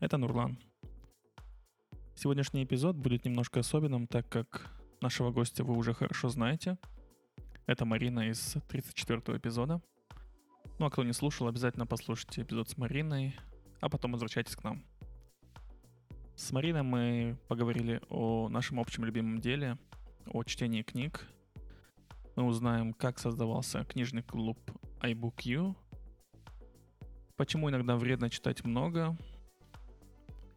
Это Нурлан. Сегодняшний эпизод будет немножко особенным, так как нашего гостя вы уже хорошо знаете. Это Марина из 34-го эпизода. Ну а кто не слушал, обязательно послушайте эпизод с Мариной, а потом возвращайтесь к нам. С Мариной мы поговорили о нашем общем любимом деле, о чтении книг. Мы узнаем, как создавался книжный клуб iBookU, почему иногда вредно читать много,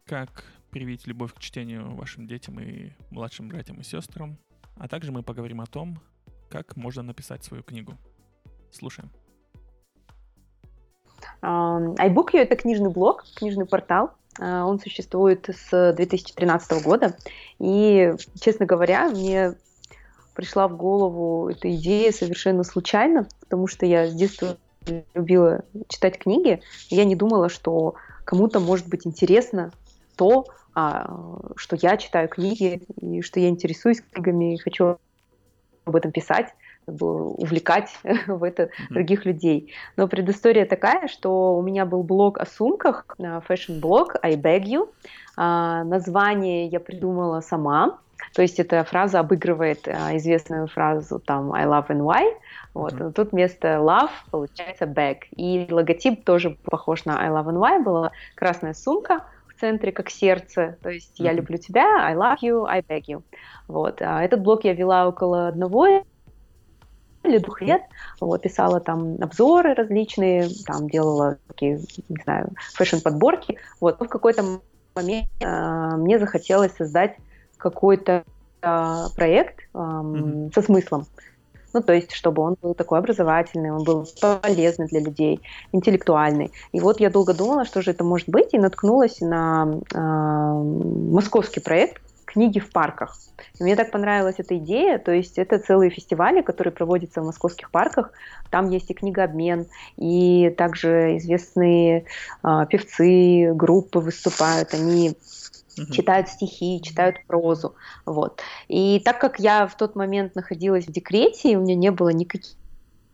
как привить любовь к чтению вашим детям и младшим братьям и сестрам. А также мы поговорим о том, как можно написать свою книгу. Слушаем. iBookio — это книжный блог, книжный портал. А, он существует с 2013 года. И, честно говоря, мне пришла в голову эта идея совершенно случайно, потому что я с детства любила читать книги. Я не думала, что кому-то может быть интересно то, а, что я читаю книги, и что я интересуюсь книгами, и хочу об этом писать, увлекать в это других людей. Но предыстория такая, что у меня был блог о сумках, fashion-блог I Bag You. А, название я придумала сама, то есть эта фраза обыгрывает а, известную фразу там I love why. Вот. Mm-hmm. Тут вместо love получается bag. И логотип тоже похож на I love why. Была красная сумка, в центре как сердце, то есть я люблю тебя, I love you, I beg you. Вот. А этот блог я вела около одного или двух лет, вот, писала там обзоры различные, там делала такие, не знаю, фэшн-подборки, вот, но в какой-то момент э, мне захотелось создать какой-то э, проект э, mm-hmm. со смыслом, ну, то есть, чтобы он был такой образовательный, он был полезный для людей, интеллектуальный. И вот я долго думала, что же это может быть, и наткнулась на э, московский проект книги в парках. И мне так понравилась эта идея, то есть это целые фестивали, которые проводятся в московских парках. Там есть и книгообмен, и также известные э, певцы, группы выступают. Они угу. читают стихи, читают прозу, вот. И так как я в тот момент находилась в декрете, и у меня не было никаких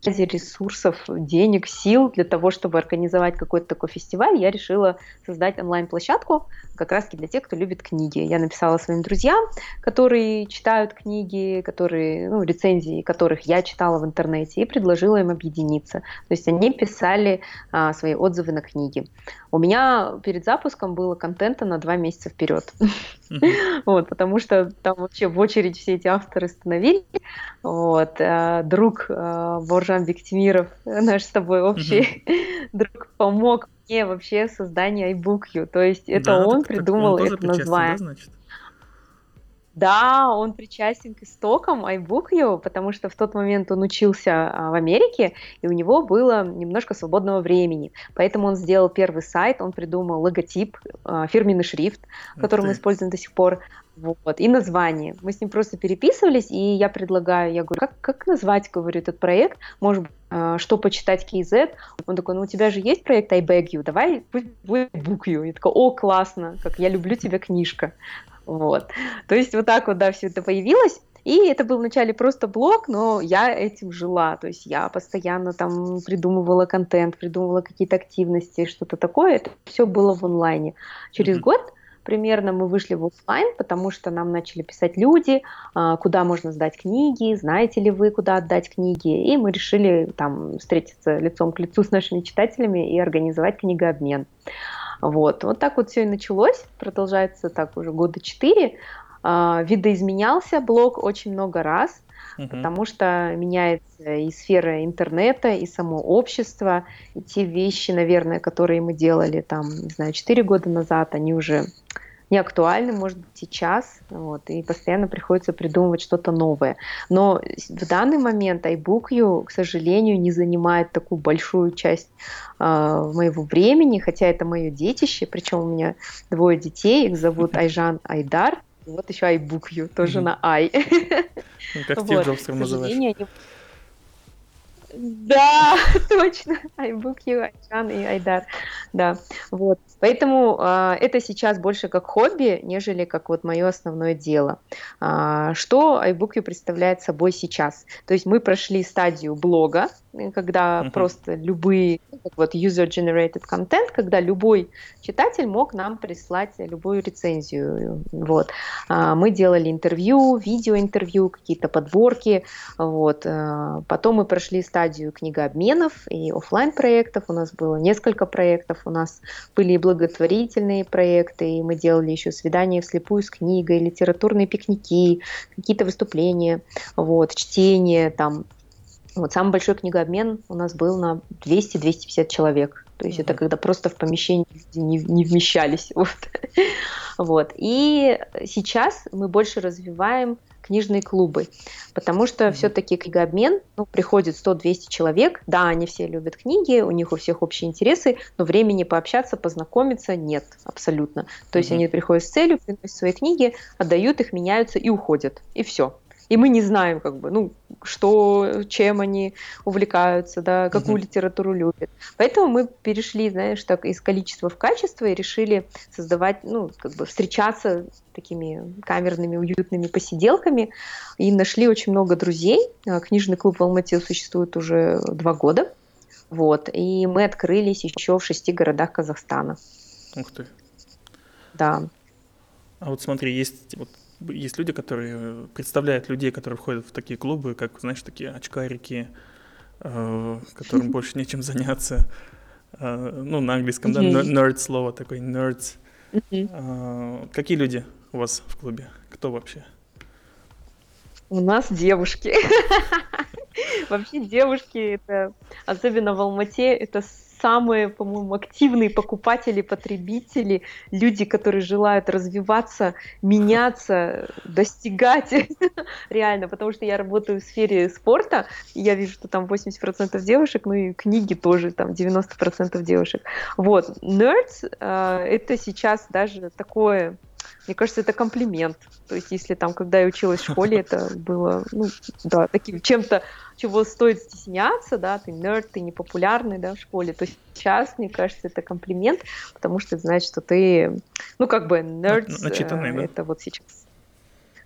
ресурсов, денег, сил для того, чтобы организовать какой-то такой фестиваль, я решила создать онлайн-площадку как раз для тех, кто любит книги. Я написала своим друзьям, которые читают книги, которые, ну, рецензии которых я читала в интернете, и предложила им объединиться. То есть они писали а, свои отзывы на книги. У меня перед запуском было контента на два месяца вперед. Вот, потому что там вообще в очередь все эти авторы становились. Вот, а, друг а, Боржан Бектимиров, наш с тобой общий друг, помог мне вообще создание iBookU. То есть это да, он так, придумал так он это название. Да, значит? Да, он причастен к истокам iBookU, потому что в тот момент он учился а, в Америке, и у него было немножко свободного времени. Поэтому он сделал первый сайт, он придумал логотип, а, фирменный шрифт, который мы используем до сих пор. Вот, и название. Мы с ним просто переписывались, и я предлагаю, я говорю, как, как назвать, говорю, этот проект, может быть, э, что почитать KZ? Он такой, ну у тебя же есть проект I Beg You, давай пусть будет Book You. Я такая, о, классно, как я люблю тебя книжка. Вот. То есть вот так вот, да, все это появилось. И это был вначале просто блог, но я этим жила. То есть я постоянно там придумывала контент, придумывала какие-то активности, что-то такое. Это все было в онлайне. Через mm-hmm. год примерно мы вышли в офлайн, потому что нам начали писать люди, а, куда можно сдать книги, знаете ли вы, куда отдать книги, и мы решили там встретиться лицом к лицу с нашими читателями и организовать книгообмен. Вот, вот так вот все и началось, продолжается так уже года четыре. А, видоизменялся блог очень много раз, угу. потому что меняется и сфера интернета, и само общество, и те вещи, наверное, которые мы делали там, не знаю, четыре года назад, они уже не актуальны, может быть, сейчас, вот, и постоянно приходится придумывать что-то новое. Но в данный момент iBookU, к сожалению, не занимает такую большую часть э, моего времени, хотя это мое детище, причем у меня двое детей, их зовут Айжан Айдар, вот еще iBookU, тоже на i. Ну, как Стив Джобс называешь. Да, точно. iBookU, Айжан и Айдар. Да, вот. Поэтому э, это сейчас больше как хобби, нежели как вот мое основное дело. А, что iBookU представляет собой сейчас? То есть мы прошли стадию блога, когда uh-huh. просто любые, вот user-generated content, когда любой читатель мог нам прислать любую рецензию. Вот. А, мы делали интервью, видеоинтервью, какие-то подборки. Вот. Потом мы прошли стадию книгообменов и офлайн проектов. У нас было несколько проектов. У нас были и благотворительные проекты, и мы делали еще свидания вслепую с книгой, литературные пикники, какие-то выступления, вот, чтение, там, вот самый большой книгообмен у нас был на 200-250 человек. То есть mm-hmm. это когда просто в помещении не, не вмещались. Вот. вот. И сейчас мы больше развиваем книжные клубы, потому что mm-hmm. все-таки книгообмен, ну, приходит 100-200 человек, да, они все любят книги, у них у всех общие интересы, но времени пообщаться, познакомиться нет абсолютно. То есть mm-hmm. они приходят с целью, приносят свои книги, отдают их, меняются и уходят, и все и мы не знаем, как бы, ну, что, чем они увлекаются, да, какую mm-hmm. литературу любят. Поэтому мы перешли, знаешь, так из количества в качество и решили создавать, ну, как бы встречаться такими камерными, уютными посиделками и нашли очень много друзей. А, книжный клуб в Алмате существует уже два года. Вот, и мы открылись еще в шести городах Казахстана. Ух ты. Да. А вот смотри, есть вот есть люди, которые представляют людей, которые входят в такие клубы, как, знаешь, такие очкарики, э, которым больше нечем заняться. Э, ну, на английском, да, nerd слово такой, nerds. Э, какие люди у вас в клубе? Кто вообще? У нас девушки. Вообще девушки, это особенно в Алмате, это самые, по-моему, активные покупатели, потребители, люди, которые желают развиваться, меняться, достигать реально, потому что я работаю в сфере спорта, и я вижу, что там 80% девушек, ну и книги тоже, там 90% девушек. Вот, nerds э, это сейчас даже такое мне кажется, это комплимент. То есть, если там, когда я училась в школе, это было, ну, да, таким чем-то, чего стоит стесняться, да, ты нерд, ты непопулярный, да, в школе, то сейчас, мне кажется, это комплимент, потому что это значит, что ты, ну, как бы, нерд, Начитанный, да? это вот сейчас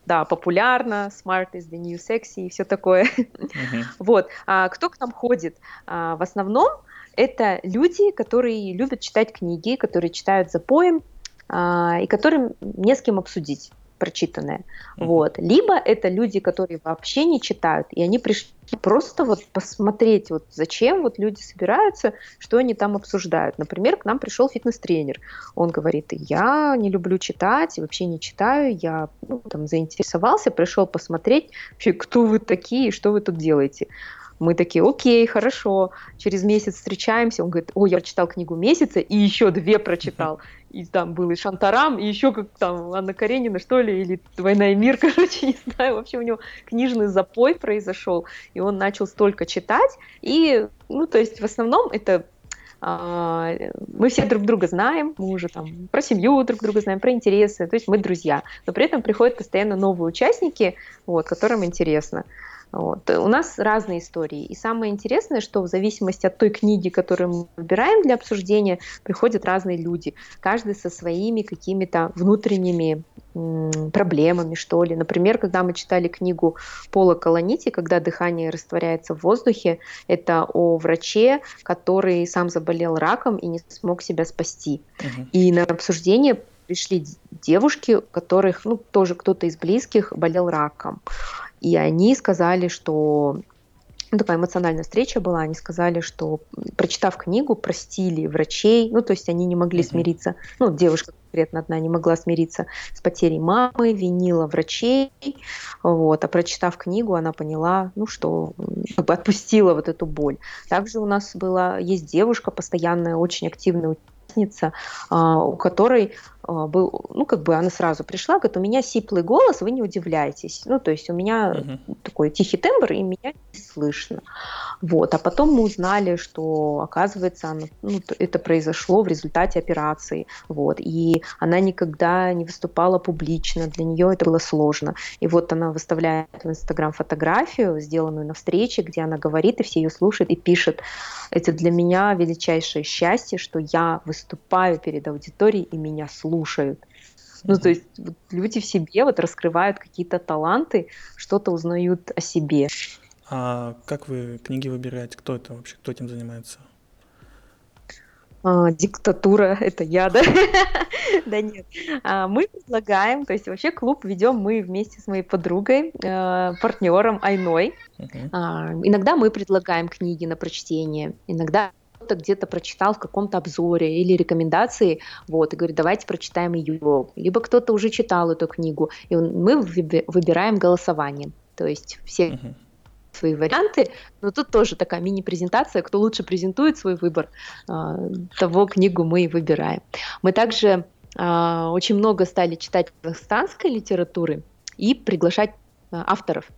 да, популярно, smart is the new sexy и все такое. Uh-huh. Вот. А кто к нам ходит? А, в основном это люди, которые любят читать книги, которые читают за поем, и которым не с кем обсудить прочитанное. Mm-hmm. Вот. Либо это люди, которые вообще не читают, и они пришли просто вот посмотреть, вот зачем вот люди собираются, что они там обсуждают. Например, к нам пришел фитнес-тренер. Он говорит, я не люблю читать, вообще не читаю, я ну, там заинтересовался, пришел посмотреть, вообще, кто вы такие, что вы тут делаете. Мы такие, окей, хорошо. Через месяц встречаемся. Он говорит, о, я прочитал книгу месяца и еще две прочитал. И там был и Шантарам, и еще как там Анна Каренина, что ли, или «Война и мир», короче, не знаю. Вообще у него книжный запой произошел, и он начал столько читать. И, ну, то есть в основном это а, мы все друг друга знаем, мы уже там про семью друг друга знаем, про интересы, то есть мы друзья, но при этом приходят постоянно новые участники, вот, которым интересно. Вот. У нас разные истории. И самое интересное, что в зависимости от той книги, которую мы выбираем для обсуждения, приходят разные люди. Каждый со своими какими-то внутренними проблемами, что ли. Например, когда мы читали книгу Пола Колонити «Когда дыхание растворяется в воздухе», это о враче, который сам заболел раком и не смог себя спасти. Угу. И на обсуждение пришли девушки, у которых, ну, тоже кто-то из близких болел раком. И они сказали, что ну, такая эмоциональная встреча была. Они сказали, что прочитав книгу, простили врачей. Ну, то есть они не могли mm-hmm. смириться. Ну, девушка конкретно одна не могла смириться с потерей мамы, винила врачей. Вот. А прочитав книгу, она поняла, ну, что как бы отпустила вот эту боль. Также у нас была, есть девушка постоянная, очень активная участница, а, у которой был, ну, как бы она сразу пришла, говорит, у меня сиплый голос, вы не удивляйтесь. Ну, то есть у меня uh-huh. такой тихий тембр, и меня не слышно. Вот. А потом мы узнали, что, оказывается, она, ну, это произошло в результате операции. Вот. И она никогда не выступала публично, для нее это было сложно. И вот она выставляет в Инстаграм фотографию, сделанную на встрече, где она говорит, и все ее слушают, и пишет, это для меня величайшее счастье, что я выступаю перед аудиторией, и меня слушают слушают. Ну, то есть вот, люди в себе вот раскрывают какие-то таланты, что-то узнают о себе. А как вы книги выбираете? Кто это вообще? Кто этим занимается? А, диктатура, это я, да? да нет. А, мы предлагаем, то есть вообще клуб ведем мы вместе с моей подругой, э, партнером Айной. А, иногда мы предлагаем книги на прочтение, иногда кто-то где-то прочитал в каком-то обзоре или рекомендации, вот, и говорит, давайте прочитаем ее. Либо кто-то уже читал эту книгу, и мы выбираем голосование. То есть все uh-huh. свои варианты, но тут тоже такая мини-презентация, кто лучше презентует свой выбор, а, того книгу мы и выбираем. Мы также а, очень много стали читать казахстанской литературы и приглашать а, авторов.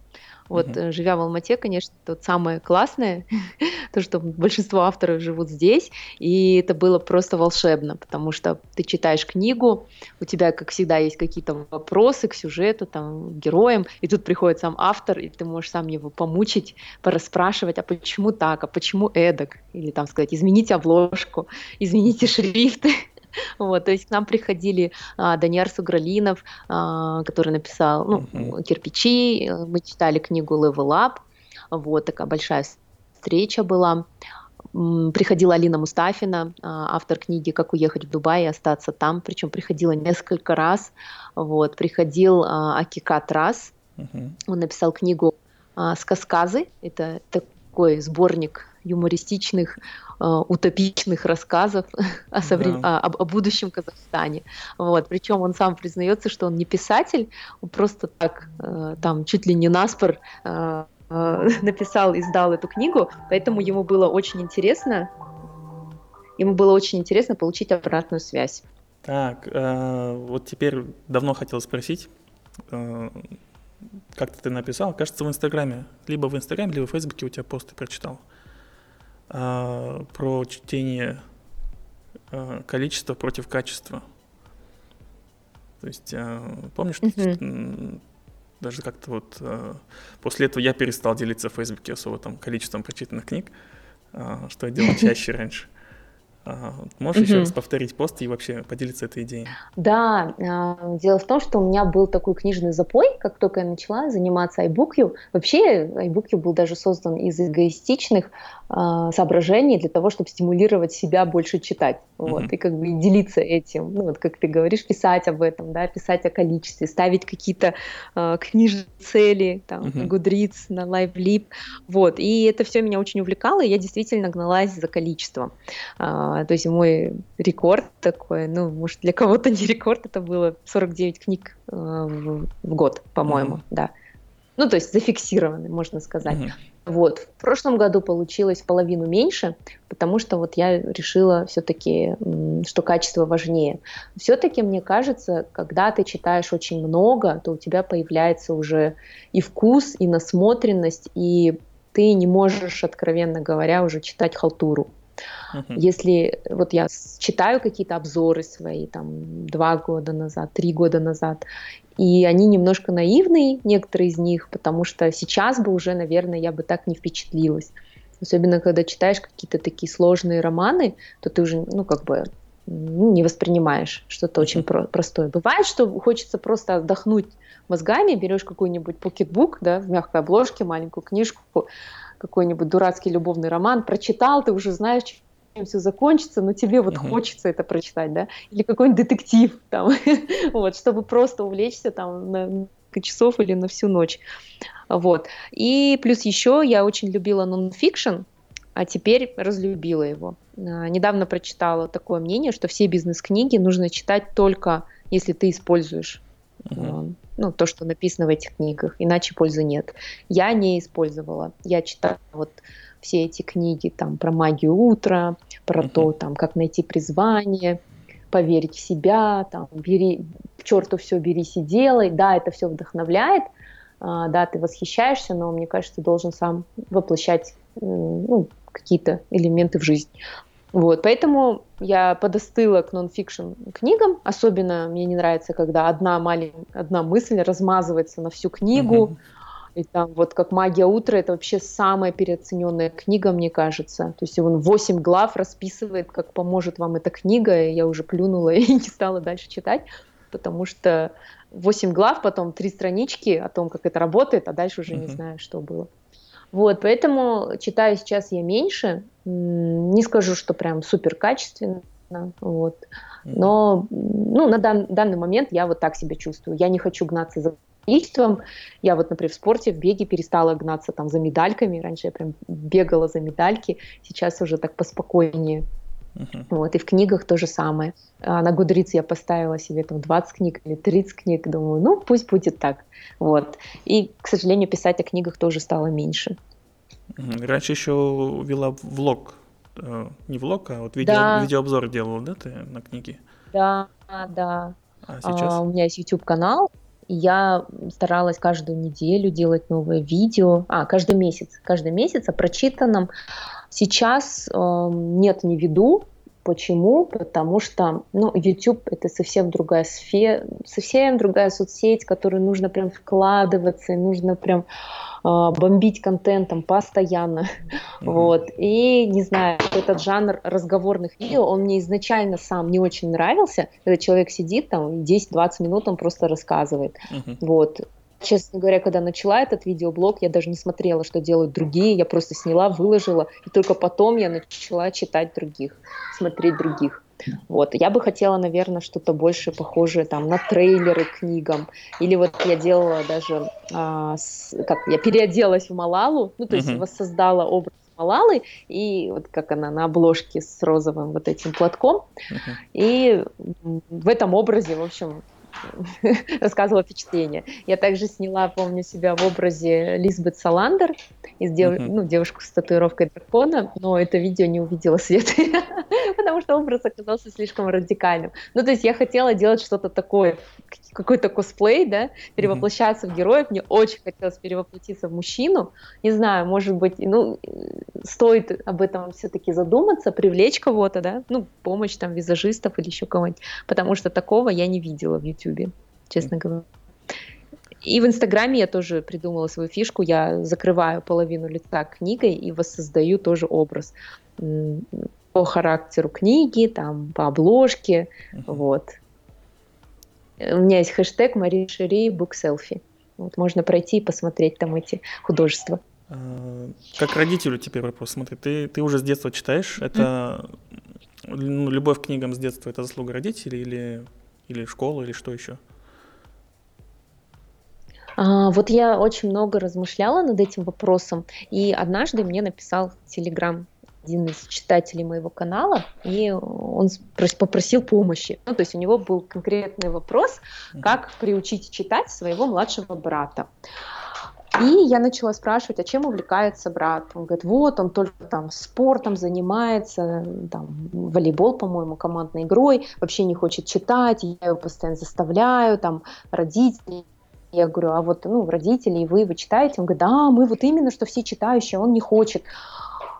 Вот, mm-hmm. живя в Алмате, конечно, это самое классное, то, что большинство авторов живут здесь, и это было просто волшебно, потому что ты читаешь книгу, у тебя, как всегда, есть какие-то вопросы к сюжету, там, героям, и тут приходит сам автор, и ты можешь сам его помучить, порасспрашивать, а почему так, а почему эдак, или там сказать, измените обложку, измените шрифты, Вот, то есть к нам приходили а, Даниар Сугралинов, а, который написал ну, uh-huh. «Кирпичи», мы читали книгу «Level Up», вот, такая большая встреча была. Приходила Алина Мустафина, а, автор книги «Как уехать в Дубай и остаться там», причем приходила несколько раз. Вот, приходил а, Акикат Рас, uh-huh. он написал книгу а, «Сказказы», это такой сборник юмористичных Э, утопичных рассказов о, соврем... да. о, о будущем Казахстане. Вот. Причем он сам признается, что он не писатель, он просто так э, там чуть ли не наспор э, написал и сдал эту книгу, поэтому ему было очень интересно, ему было очень интересно получить обратную связь. Так, вот теперь давно хотел спросить, как ты написал, кажется, в Инстаграме, либо в Инстаграме, либо в Фейсбуке у тебя посты прочитал э, про чтение э, количества против качества. То есть, э, помнишь, mm-hmm. даже как-то вот э, после этого я перестал делиться в Фейсбуке особо там количеством прочитанных книг, э, что я делал чаще раньше. Можешь угу. еще раз повторить пост и вообще поделиться этой идеей? Да, а, дело в том, что у меня был такой книжный запой, как только я начала заниматься iBookU. Вообще iBookU был даже создан из эгоистичных а, соображений для того, чтобы стимулировать себя больше читать. Вот, mm-hmm. и как бы делиться этим. Ну, вот как ты говоришь, писать об этом, да, писать о количестве, ставить какие-то э, книжные цели, там, mm-hmm. на Goodreads, на LiveLib. Вот, и это все меня очень увлекало, и я действительно гналась за количеством. А, то есть мой рекорд такой, ну, может, для кого-то не рекорд, это было 49 книг э, в, в год, по-моему, mm-hmm. да. Ну, то есть зафиксированный, можно сказать. Mm-hmm. Вот. В прошлом году получилось половину меньше, потому что вот я решила все-таки, что качество важнее. Все-таки мне кажется, когда ты читаешь очень много, то у тебя появляется уже и вкус, и насмотренность, и ты не можешь, откровенно говоря, уже читать халтуру. Uh-huh. Если вот я читаю какие-то обзоры свои там два года назад, три года назад, и они немножко наивные, некоторые из них, потому что сейчас бы уже, наверное, я бы так не впечатлилась. Особенно, когда читаешь какие-то такие сложные романы, то ты уже, ну, как бы ну, не воспринимаешь что-то очень про- простое. Бывает, что хочется просто отдохнуть мозгами, берешь какой-нибудь покетбук, да, в мягкой обложке, маленькую книжку, какой-нибудь дурацкий любовный роман, прочитал, ты уже знаешь, все закончится, но тебе вот uh-huh. хочется это прочитать, да, или какой-нибудь детектив там, вот, чтобы просто увлечься там на несколько часов или на всю ночь. Вот. И плюс еще я очень любила нонфикшн, а теперь разлюбила его. А, недавно прочитала такое мнение, что все бизнес-книги нужно читать только если ты используешь uh-huh. Ну, то, что написано в этих книгах, иначе пользы нет. Я не использовала. Я читала вот все эти книги там про магию утра, про uh-huh. то, там, как найти призвание, поверить в себя, там, бери, к черту все берись и делай. Да, это все вдохновляет, а, да, ты восхищаешься, но мне кажется, ты должен сам воплощать ну, какие-то элементы в жизнь. Вот, поэтому я подостыла к нон-фикшн книгам. Особенно мне не нравится, когда одна маленькая, одна мысль размазывается на всю книгу. И там вот как «Магия утра» — это вообще самая переоцененная книга, мне кажется. То есть он 8 глав расписывает, как поможет вам эта книга, и я уже плюнула и не стала дальше читать, потому что 8 глав, потом 3 странички о том, как это работает, а дальше уже uh-huh. не знаю, что было. Вот, поэтому читаю сейчас я меньше. Не скажу, что прям супер качественно, вот. Но ну, на дан, данный момент я вот так себя чувствую. Я не хочу гнаться за количеством. Я вот, например, в спорте, в беге перестала гнаться там за медальками. Раньше я прям бегала за медальки, сейчас уже так поспокойнее. Uh-huh. Вот, и в книгах то же самое. А на Гудриц я поставила себе там 20 книг или 30 книг, думаю, ну, пусть будет так. Вот. И, к сожалению, писать о книгах тоже стало меньше. Раньше еще вела влог, э, не влог, а вот видео, да. видеообзор делала, да, ты на книги? Да, да. А сейчас? А, у меня есть YouTube-канал, я старалась каждую неделю делать новое видео, а, каждый месяц, каждый месяц о прочитанном. Сейчас э, нет, не веду, Почему? Потому что ну, YouTube это совсем другая сфера, совсем другая соцсеть, в которую нужно прям вкладываться, нужно прям э, бомбить контентом постоянно. Mm-hmm. Вот. И не знаю, этот жанр разговорных видео, он мне изначально сам не очень нравился, когда человек сидит там 10-20 минут, он просто рассказывает. Mm-hmm. Вот. Честно говоря, когда начала этот видеоблог, я даже не смотрела, что делают другие, я просто сняла, выложила, и только потом я начала читать других, смотреть других. Вот. Я бы хотела, наверное, что-то больше похожее там на трейлеры к книгам. Или вот я делала даже, а, с, как я переоделась в Малалу, ну то есть uh-huh. воссоздала образ Малалы, и вот как она на обложке с розовым вот этим платком. Uh-huh. И в этом образе, в общем, рассказывала впечатление. Я также сняла, помню себя в образе Лизбет Саландер, из дев... uh-huh. ну, девушку с татуировкой дракона, но это видео не увидело свет, потому что образ оказался слишком радикальным. Ну, то есть я хотела делать что-то такое, какой-то косплей, да, перевоплощаться uh-huh. в героев. Мне очень хотелось перевоплотиться в мужчину. Не знаю, может быть, ну, стоит об этом все-таки задуматься, привлечь кого-то, да, ну, помощь там визажистов или еще кого-нибудь, потому что такого я не видела в YouTube, честно говоря. И в Инстаграме я тоже придумала свою фишку. Я закрываю половину лица книгой и воссоздаю тоже образ по характеру книги, там, по обложке, uh-huh. вот. У меня есть хэштег Мари Book Selfie. Вот, можно пройти и посмотреть там эти художества. А, как родителю теперь вопрос. Смотри, ты, ты уже с детства читаешь. Это ну, любовь к книгам с детства это заслуга родителей или, или школы, или что еще? А, вот я очень много размышляла над этим вопросом, и однажды мне написал Телеграм один из читателей моего канала, и он попросил помощи. Ну, то есть у него был конкретный вопрос, как приучить читать своего младшего брата. И я начала спрашивать, а чем увлекается брат? Он говорит, вот, он только там спортом занимается, там, волейбол, по-моему, командной игрой, вообще не хочет читать, я его постоянно заставляю, там, родители я говорю, а вот ну, родители и вы, вы читаете? Он говорит, да, мы вот именно, что все читающие, он не хочет.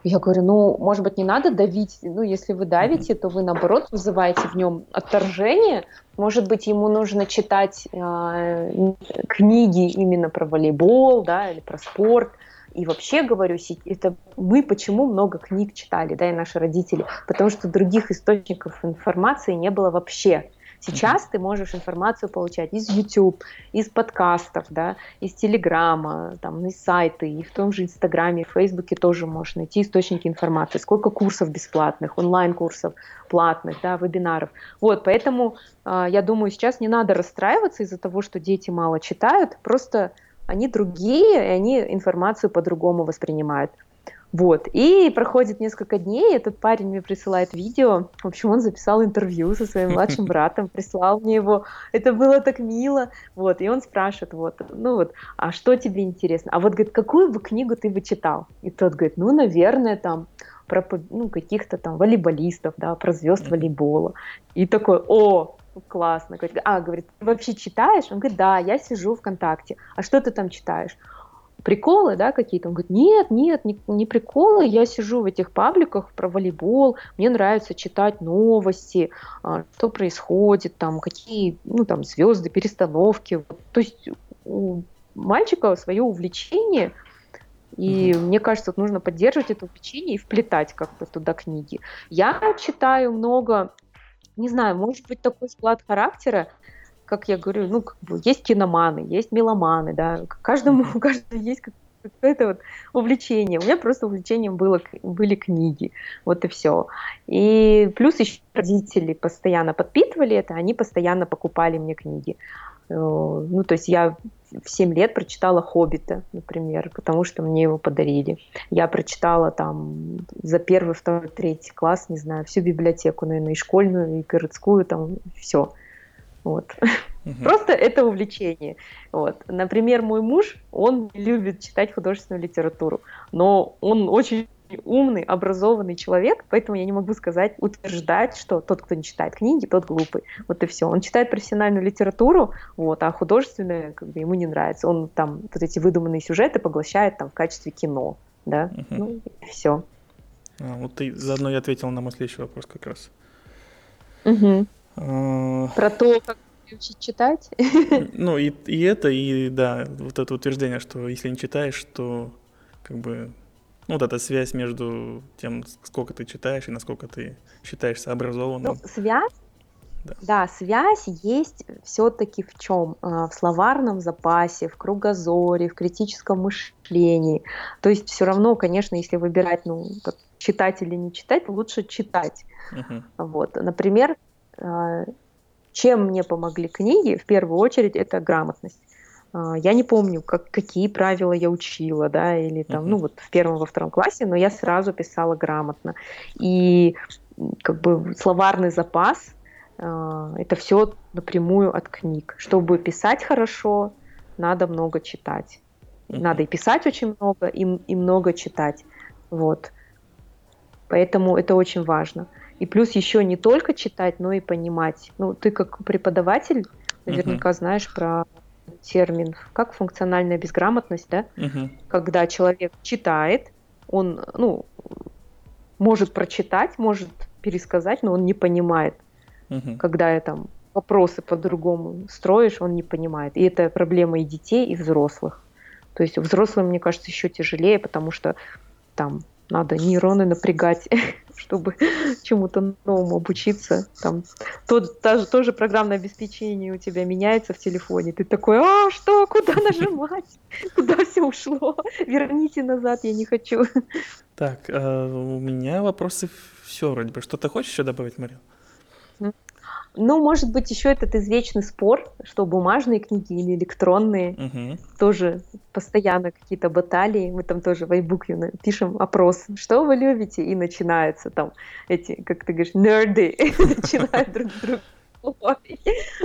Я говорю, ну, может быть, не надо давить. Ну, если вы давите, то вы, наоборот, вызываете в нем отторжение. Может быть, ему нужно читать э, книги именно про волейбол, да, или про спорт. И вообще, говорю, это мы почему много книг читали, да, и наши родители? Потому что других источников информации не было вообще. Сейчас ты можешь информацию получать из YouTube, из подкастов, да, из Телеграма, там, из сайта, и в том же Инстаграме, в Фейсбуке тоже можешь найти источники информации. Сколько курсов бесплатных, онлайн-курсов платных, да, вебинаров. Вот, поэтому э, я думаю, сейчас не надо расстраиваться из-за того, что дети мало читают, просто они другие, и они информацию по-другому воспринимают. Вот. И проходит несколько дней, этот парень мне присылает видео. В общем, он записал интервью со своим младшим братом, прислал мне его. Это было так мило. Вот. И он спрашивает, вот, ну вот, а что тебе интересно? А вот, говорит, какую бы книгу ты бы читал? И тот говорит, ну, наверное, там, про ну, каких-то там волейболистов, да, про звезд волейбола. И такой, о, классно. Говорит, а, говорит, ты вообще читаешь? Он говорит, да, я сижу ВКонтакте. А что ты там читаешь? Приколы, да, какие-то. Он говорит, нет, нет, не, не приколы, я сижу в этих пабликах про волейбол, мне нравится читать новости, а, что происходит, там, какие, ну, там, звезды, перестановки. То есть у мальчика свое увлечение, и mm-hmm. мне кажется, вот нужно поддерживать это увлечение и вплетать как-то туда книги. Я читаю много, не знаю, может быть такой склад характера, как я говорю, ну, как бы есть киноманы, есть меломаны, да, каждому, у каждого есть какое-то вот увлечение. У меня просто увлечением было, были книги, вот и все. И плюс еще родители постоянно подпитывали это, они постоянно покупали мне книги. Э, ну, то есть я в 7 лет прочитала «Хоббита», например, потому что мне его подарили. Я прочитала там за первый, второй, третий класс, не знаю, всю библиотеку, наверное, и школьную, и городскую, там все. Вот. Угу. Просто это увлечение. Вот. Например, мой муж, он любит читать художественную литературу, но он очень умный, образованный человек, поэтому я не могу сказать, утверждать, что тот, кто не читает книги, тот глупый. Вот и все. Он читает профессиональную литературу, вот, а художественная как бы ему не нравится. Он там вот эти выдуманные сюжеты поглощает там в качестве кино, да, угу. ну и все. А, вот ты заодно и ответил на мой следующий вопрос как раз. Угу. А, Про то, как учить читать. Ну, и, и это, и да, вот это утверждение, что если не читаешь, то как бы ну, вот эта связь между тем, сколько ты читаешь и насколько ты считаешься образованным. Ну, связь, да. да, связь есть все-таки в чем? А, в словарном запасе, в кругозоре, в критическом мышлении. То есть все равно, конечно, если выбирать, ну, читать или не читать, лучше читать. Uh-huh. Вот, например, чем мне помогли книги, в первую очередь, это грамотность. А, я не помню, как, какие правила я учила, да, или там, uh-huh. ну вот в первом, во втором классе, но я сразу писала грамотно. И как бы словарный запас а, это все напрямую от книг. Чтобы писать хорошо, надо много читать. Надо и писать очень много, и, и много читать. Вот. Поэтому это очень важно. И плюс еще не только читать, но и понимать. Ну, ты как преподаватель наверняка uh-huh. знаешь про термин как функциональная безграмотность, да? Uh-huh. Когда человек читает, он, ну, может прочитать, может пересказать, но он не понимает. Uh-huh. Когда я там вопросы по-другому строишь, он не понимает. И это проблема и детей, и взрослых. То есть взрослым, мне кажется, еще тяжелее, потому что там надо нейроны напрягать, чтобы чему-то новому обучиться. Там тот, та, тоже программное обеспечение у тебя меняется в телефоне. Ты такой, а что, куда нажимать? Куда все ушло? Верните назад, я не хочу. Так, а у меня вопросы все вроде бы. Что ты хочешь еще добавить, Мария? Ну, может быть, еще этот извечный спор, что бумажные книги или электронные, угу. тоже постоянно какие-то баталии. Мы там тоже в iBook пишем опрос, что вы любите, и начинаются там эти, как ты говоришь, нерды, начинают друг друга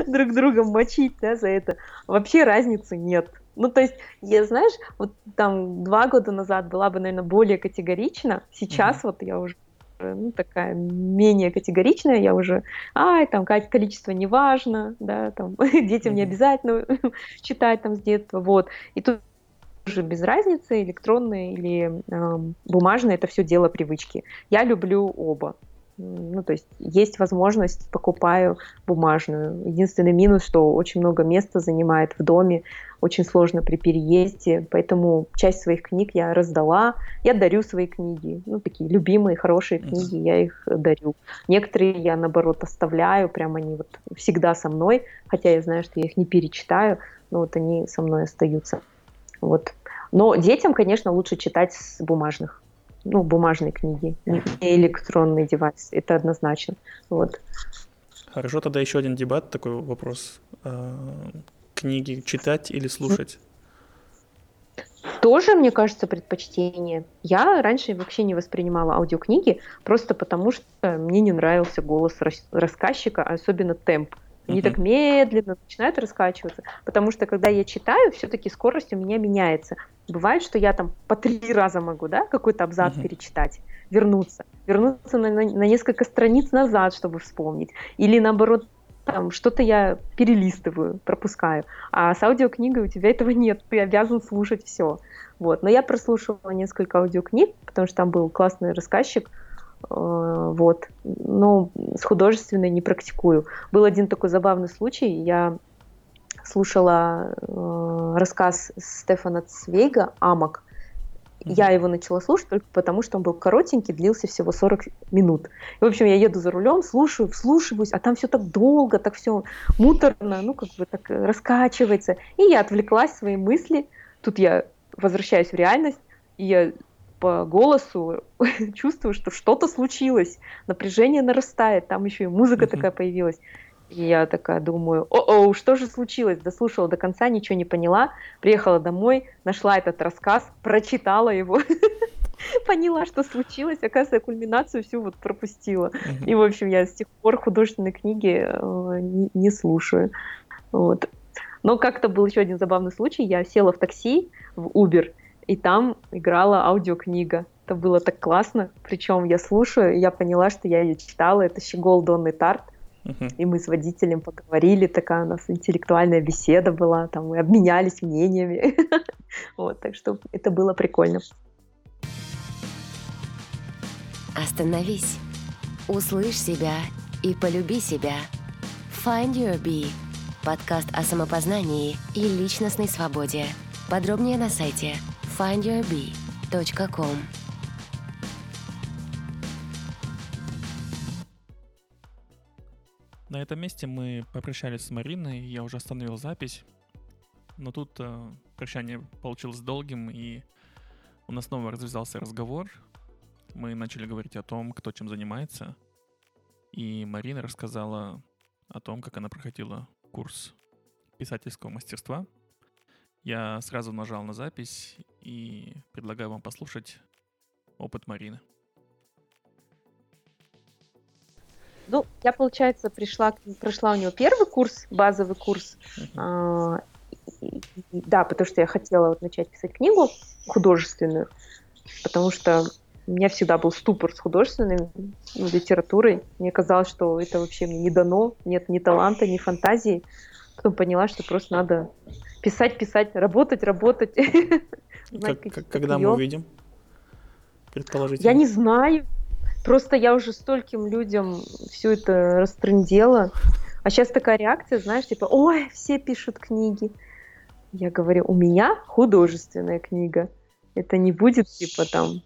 друг друга мочить да, за это. Вообще разницы нет. Ну, то есть, я, знаешь, вот там два года назад была бы, наверное, более категорична. Сейчас mm-hmm. вот я уже ну, такая менее категоричная, я уже, ай, там количество не важно, да, там детям не обязательно читать там с детства, вот. И тут уже без разницы, электронные или э, бумажные, это все дело привычки. Я люблю оба. Ну, то есть есть возможность, покупаю бумажную. Единственный минус, что очень много места занимает в доме, очень сложно при переезде, поэтому часть своих книг я раздала. Я дарю свои книги, ну, такие любимые, хорошие книги, я их дарю. Некоторые я, наоборот, оставляю, прям они вот всегда со мной, хотя я знаю, что я их не перечитаю, но вот они со мной остаются. Вот. Но детям, конечно, лучше читать с бумажных ну, бумажные книги, не электронный девайс, это однозначно. Вот. Хорошо, тогда еще один дебат, такой вопрос. А, книги читать или слушать? тоже, мне кажется, предпочтение. Я раньше вообще не воспринимала аудиокниги, просто потому что мне не нравился голос рассказчика, особенно темп. Они так медленно начинают раскачиваться, потому что когда я читаю, все-таки скорость у меня меняется. Бывает, что я там по три раза могу, да, какой-то абзац uh-huh. перечитать, вернуться, вернуться на, на, на несколько страниц назад, чтобы вспомнить, или наоборот там что-то я перелистываю, пропускаю. А с аудиокнигой у тебя этого нет, ты обязан слушать все. Вот. Но я прослушивала несколько аудиокниг, потому что там был классный рассказчик, вот. Но с художественной не практикую. Был один такой забавный случай. Я слушала э, рассказ Стефана Цвейга «Амок», я его начала слушать только потому, что он был коротенький, длился всего 40 минут. И, в общем, я еду за рулем, слушаю, вслушиваюсь, а там все так долго, так все муторно, ну, как бы так раскачивается. И я отвлеклась свои мысли. Тут я возвращаюсь в реальность, и я по голосу чувствую, что что-то случилось, напряжение нарастает, там еще и музыка такая появилась. И я такая думаю, о-о, что же случилось? Дослушала до конца, ничего не поняла. Приехала домой, нашла этот рассказ, прочитала его, поняла, что случилось. Оказывается, кульминацию всю вот пропустила. И, в общем, я с тех пор художественные книги э, не, не слушаю. Вот. Но как-то был еще один забавный случай. Я села в такси, в Uber, и там играла аудиокнига. Это было так классно. Причем я слушаю, и я поняла, что я ее читала. Это «Щегол Донны Тарт». И мы с водителем поговорили, такая у нас интеллектуальная беседа была, там мы обменялись мнениями. вот, так что это было прикольно. Остановись, услышь себя и полюби себя. Find Your Bee – подкаст о самопознании и личностной свободе. Подробнее на сайте findyourbee.com. На этом месте мы попрощались с Мариной, я уже остановил запись. Но тут э, прощание получилось долгим, и у нас снова развязался разговор. Мы начали говорить о том, кто чем занимается. И Марина рассказала о том, как она проходила курс писательского мастерства. Я сразу нажал на запись и предлагаю вам послушать опыт Марины. Ну, я, получается, пришла, прошла у него первый курс, базовый курс. А, и, и, да, потому что я хотела вот начать писать книгу художественную, потому что у меня всегда был ступор с художественной ну, литературой. Мне казалось, что это вообще мне не дано, нет ни таланта, ни фантазии. Потом поняла, что просто надо писать, писать, работать, работать. Как, когда мы увидим? Предположительно. Я не знаю. Просто я уже стольким людям все это растрындела. А сейчас такая реакция, знаешь, типа, ой, все пишут книги. Я говорю, у меня художественная книга. Это не будет типа там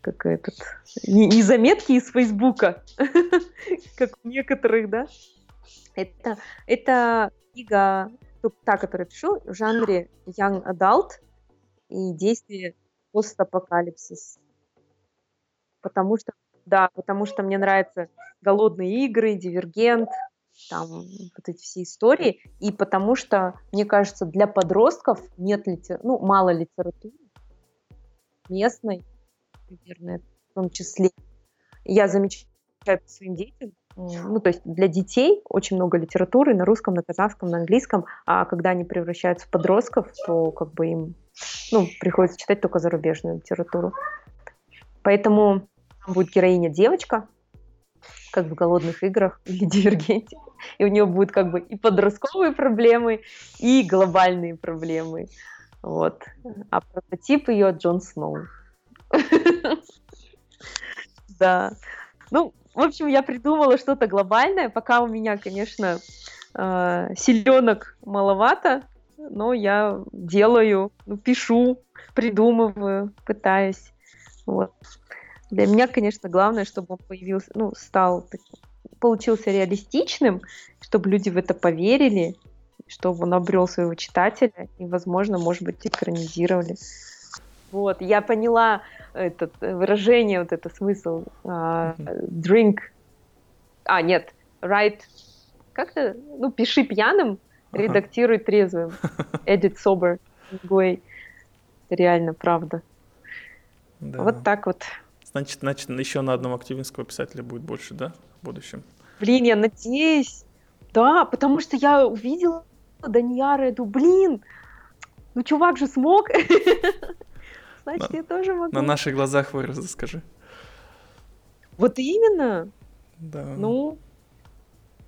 как этот не, не заметки из Фейсбука, как у некоторых, да. Это, это книга, та, которую я пишу, в жанре Young Adult и действие постапокалипсис. Потому что да, потому что мне нравятся голодные игры, дивергент, там вот эти все истории, и потому что, мне кажется, для подростков нет литер... ну, мало литературы местной, наверное, в том числе. Я замечаю по своим детям, ну, то есть для детей очень много литературы на русском, на казахском, на английском, а когда они превращаются в подростков, то как бы им, ну, приходится читать только зарубежную литературу. Поэтому будет героиня девочка, как в «Голодных играх» или «Дивергенте». И у нее будут как бы и подростковые проблемы, и глобальные проблемы. Вот. А прототип ее Джон Сноу. Да. Ну, в общем, я придумала что-то глобальное. Пока у меня, конечно, э, селенок маловато, но я делаю, ну, пишу, придумываю, пытаюсь. Вот. Для меня, конечно, главное, чтобы он появился, ну, стал, получился реалистичным, чтобы люди в это поверили, чтобы он обрел своего читателя и, возможно, может быть, экранизировали. Вот, я поняла этот э, выражение, вот это смысл. Uh, drink. А, нет, write. Как-то, ну, пиши пьяным, редактируй трезвым. Edit sober. Way. реально, правда. Да. Вот так вот. Значит, значит, еще на одном активинского писателя будет больше, да, в будущем? Блин, я надеюсь. Да, потому что я увидела Даньяра и думаю, блин, ну чувак же смог. Значит, На- я тоже могу. На наших глазах вырос, скажи. Вот именно. Да. Ну,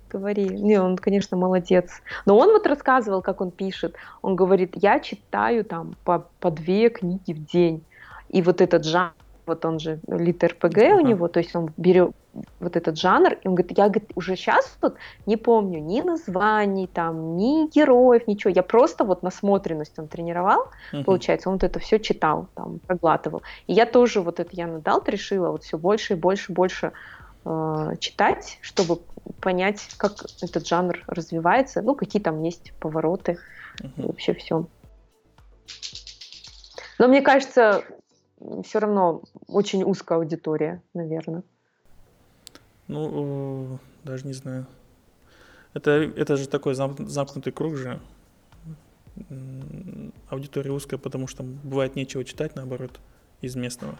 говори. Не, он, конечно, молодец. Но он вот рассказывал, как он пишет. Он говорит, я читаю там по, по две книги в день. И вот этот жанр, вот он же лит РПГ у Ага. него, то есть он берет вот этот жанр, и он говорит, я говорит, уже сейчас вот не помню ни названий, там, ни героев, ничего. Я просто вот насмотренность он тренировал, Мгм. получается, он вот это все читал, там, проглатывал. И я тоже вот это я надал, решила вот все больше и больше, больше э, читать, чтобы понять, как этот жанр развивается, ну, какие там есть повороты, и Мгм. вообще все. Но мне кажется, все равно очень узкая аудитория, наверное. Ну, э, даже не знаю. Это, это же такой зам- замкнутый круг же. Аудитория узкая, потому что бывает нечего читать, наоборот, из местного.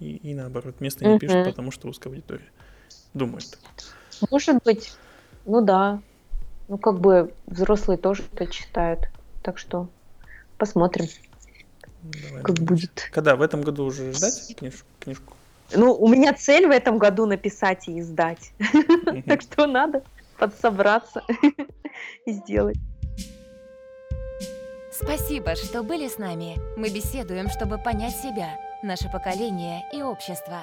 И, и наоборот, местные не пишут, потому что узкая аудитория. Думают. Может быть, ну да. Ну, как бы взрослые тоже это читают. Так что посмотрим, Давай, как будет. Когда? В этом году уже ждать книж- книжку? Ну, у меня цель в этом году написать и издать. Так что надо подсобраться и сделать. Спасибо, что были с нами. Мы беседуем, чтобы понять себя, наше поколение и общество.